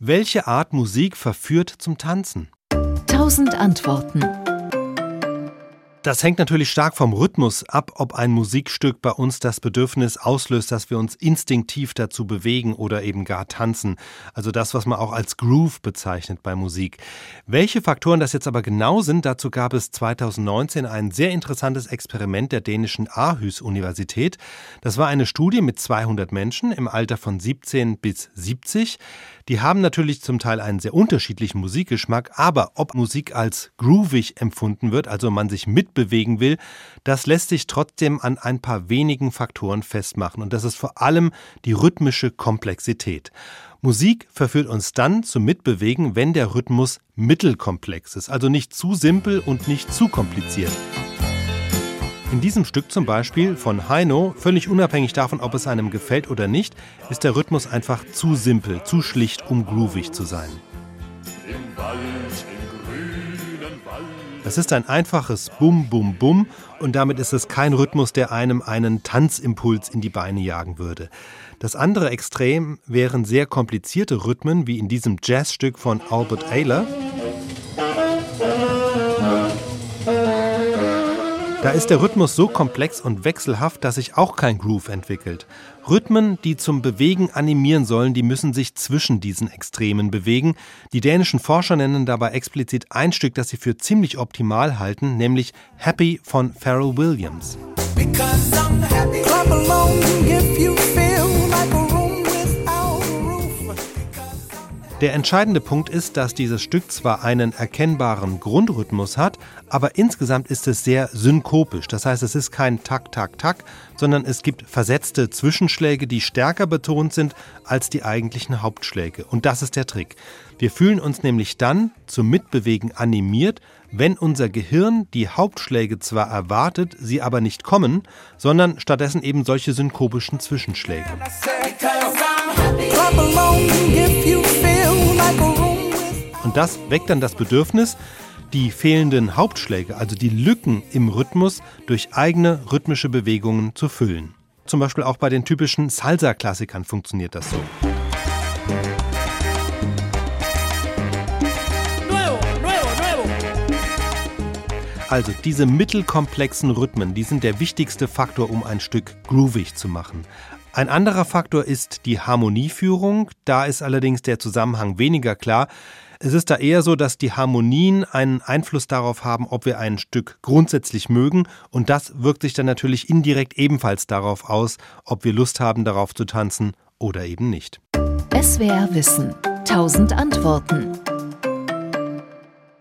Welche Art Musik verführt zum Tanzen? Tausend Antworten. Das hängt natürlich stark vom Rhythmus ab, ob ein Musikstück bei uns das Bedürfnis auslöst, dass wir uns instinktiv dazu bewegen oder eben gar tanzen. Also das, was man auch als Groove bezeichnet bei Musik. Welche Faktoren das jetzt aber genau sind, dazu gab es 2019 ein sehr interessantes Experiment der dänischen Aarhus Universität. Das war eine Studie mit 200 Menschen im Alter von 17 bis 70. Die haben natürlich zum Teil einen sehr unterschiedlichen Musikgeschmack, aber ob Musik als groovig empfunden wird, also man sich mitbewegen will, das lässt sich trotzdem an ein paar wenigen Faktoren festmachen und das ist vor allem die rhythmische Komplexität. Musik verführt uns dann zum Mitbewegen, wenn der Rhythmus mittelkomplex ist, also nicht zu simpel und nicht zu kompliziert. In diesem Stück zum Beispiel von Heino, völlig unabhängig davon, ob es einem gefällt oder nicht, ist der Rhythmus einfach zu simpel, zu schlicht, um groovig zu sein. Das ist ein einfaches Bum, Bum, Bum und damit ist es kein Rhythmus, der einem einen Tanzimpuls in die Beine jagen würde. Das andere Extrem wären sehr komplizierte Rhythmen, wie in diesem Jazzstück von Albert Ayler. Da ist der Rhythmus so komplex und wechselhaft, dass sich auch kein Groove entwickelt. Rhythmen, die zum Bewegen animieren sollen, die müssen sich zwischen diesen Extremen bewegen. Die dänischen Forscher nennen dabei explizit ein Stück, das sie für ziemlich optimal halten, nämlich Happy von Pharrell Williams. Because I'm happy. Clap along if you Der entscheidende Punkt ist, dass dieses Stück zwar einen erkennbaren Grundrhythmus hat, aber insgesamt ist es sehr synkopisch. Das heißt, es ist kein Tak, Tak, Tak, sondern es gibt versetzte Zwischenschläge, die stärker betont sind als die eigentlichen Hauptschläge. Und das ist der Trick. Wir fühlen uns nämlich dann zum Mitbewegen animiert, wenn unser Gehirn die Hauptschläge zwar erwartet, sie aber nicht kommen, sondern stattdessen eben solche synkopischen Zwischenschläge. Und das weckt dann das Bedürfnis, die fehlenden Hauptschläge, also die Lücken im Rhythmus, durch eigene rhythmische Bewegungen zu füllen. Zum Beispiel auch bei den typischen Salsa-Klassikern funktioniert das so. Also diese mittelkomplexen Rhythmen, die sind der wichtigste Faktor, um ein Stück groovig zu machen. Ein anderer Faktor ist die Harmonieführung. Da ist allerdings der Zusammenhang weniger klar. Es ist da eher so, dass die Harmonien einen Einfluss darauf haben, ob wir ein Stück grundsätzlich mögen und das wirkt sich dann natürlich indirekt ebenfalls darauf aus, ob wir Lust haben, darauf zu tanzen oder eben nicht. SWR Wissen. Tausend Antworten.